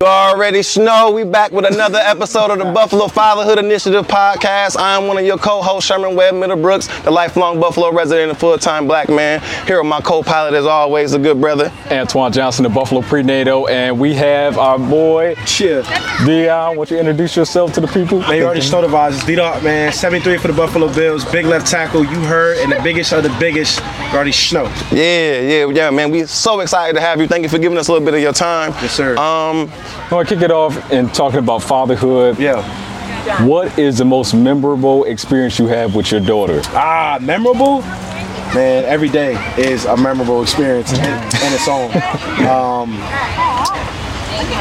You already know we back with another episode of the Buffalo Fatherhood Initiative podcast. I'm one of your co-hosts, Sherman Webb Middlebrooks, the lifelong Buffalo resident and full-time black man. Here with my co-pilot, as always, a good brother. Antoine Johnson, the Buffalo Prenatal, and we have our boy Cheer. Dion. Won't you introduce yourself to the people? Man, you already know the vibes. It's D-Dot, man. 73 for the Buffalo Bills. Big left tackle. You heard. And the biggest of the biggest. You already know. Yeah, yeah, yeah, man. We so excited to have you. Thank you for giving us a little bit of your time. Yes, sir. Um, I want to kick it off in talking about fatherhood. Yeah. What is the most memorable experience you have with your daughter? Ah, memorable? Man, every day is a memorable experience in, in its own. Um,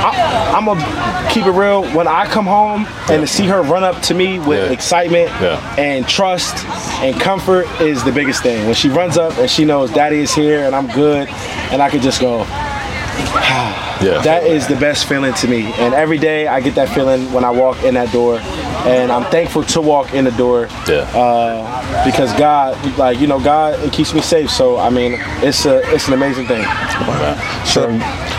I, I'm gonna keep it real. When I come home and to see her run up to me with Yeah. excitement Yeah. and trust and comfort is the biggest thing. When she runs up and she knows Daddy is here and I'm good, and I can just go. Yeah. That is the best feeling to me. And every day I get that feeling when I walk in that door. And I'm thankful to walk in the door Yeah. uh, because God, like you know, God it keeps me safe. So I mean, it's a it's an amazing thing. So,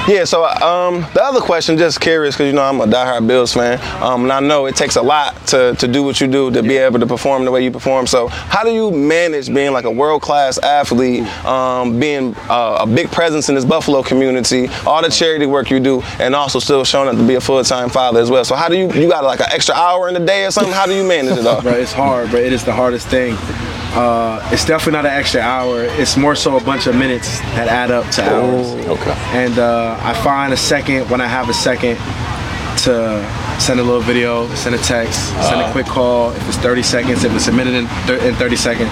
yeah, so um, the other question, just curious, because you know I'm a diehard Bills fan, um, and I know it takes a lot to, to do what you do, to be able to perform the way you perform. So, how do you manage being like a world class athlete, um, being uh, a big presence in this Buffalo community, all the charity work you do, and also still showing up to be a full time father as well? So, how do you, you got like an extra hour in the day or something? How do you manage it all? Bro, it's hard, but it is the hardest thing. Uh, it's definitely not an extra hour. It's more so a bunch of minutes that add up to hours. Okay. And uh, I find a second when I have a second to send a little video, send a text, send a quick call. If it's 30 seconds, if it's a minute and, thir- and 30 seconds,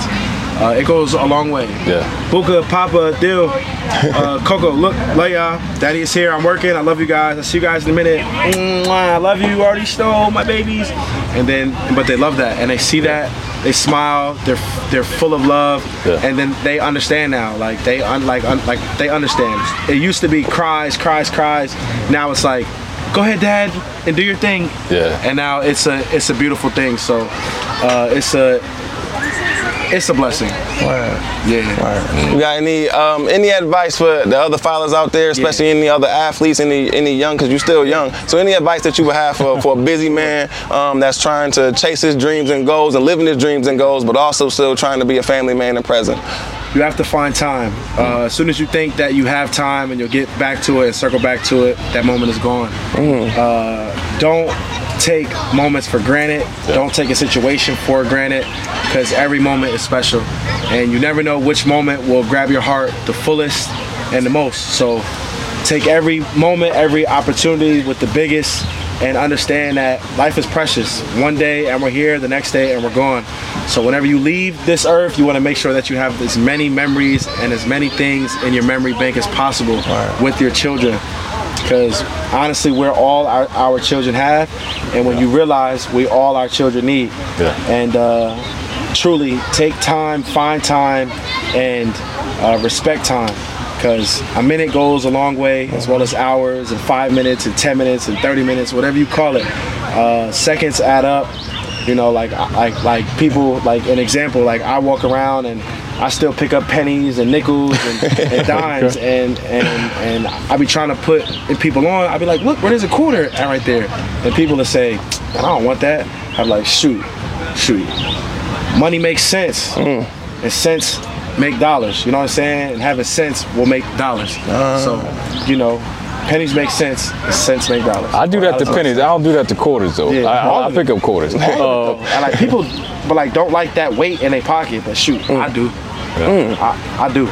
uh, it goes a long way. Yeah. Buka, Papa, Dill, uh, Coco, look, love y'all. Daddy is here. I'm working. I love you guys. I'll see you guys in a minute. Mwah, I love you. You already stole my babies. And then, but they love that, and they see that. They smile. They're they're full of love, Yeah. and then they understand now. Like they un, like un, like they understand. It used to be cries, cries, cries. Now it's like, go ahead, Dad, and do your thing. Yeah. And now it's a it's a beautiful thing. So, uh, it's a it's a blessing. Yeah. You got any um, any advice for the other fathers out there, especially any other athletes, any any young, because you're still young. So any advice that you would have for, for a busy man um, that's trying to chase his dreams and goals and living his dreams and goals, but also still trying to be a family man and present. You have to find time. Uh, as soon as you think that you have time and you'll get back to it and circle back to it, that moment is gone. Uh, don't take moments for granted. Don't take a situation for granted because every moment is special. And you never know which moment will grab your heart the fullest and the most. So take every moment, every opportunity with the biggest and understand that life is precious. One day and we're here, the next day and we're gone. So whenever you leave this earth, you want to make sure that you have as many memories and as many things in your memory bank as possible with your children. Because honestly, we're all our, our children have, and when you realize we all our children need, Yeah. and uh, truly take time, find time, and uh, respect time. Because a minute goes a long way as well as hours and five minutes and 10 minutes and 30 minutes whatever you call it. Uh, seconds add up. You know like like like people like an example like i walk around and i still pick up pennies and nickels and, and dimes and and and i be trying to put people on. I be like look where there's a quarter at right there. And people will say i don't want that. I'm like shoot shoot. Money makes sense. Mm. And sense make dollars. You know what i'm saying? And having sense will make dollars. Uh-huh. So you know pennies make sense. Cents make dollars. I do that to pennies. I don't do that to quarters though. Yeah, I, all I, I pick up quarters. Uh, and like people but like don't like that weight in their pocket but shoot i do. I, I do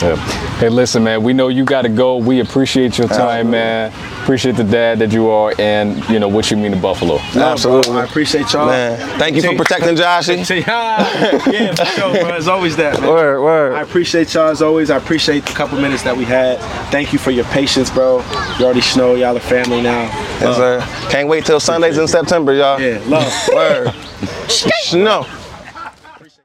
Yeah. Hey, listen, man. We know you got to go. We appreciate your time, man. Appreciate the dad that you are, and you know what you mean to Buffalo. Love, bro. Absolutely. i appreciate y'all Man, thank you for protecting Joshy. yeah, for sure, bro. It's always that, man. Word, word. I appreciate y'all as always. I appreciate the couple minutes that we had. Thank you for your patience, bro. You already know y'all are family now. Yes, uh, sir. Can't wait till Sundays in September, y'all. Yeah, love. Word. no.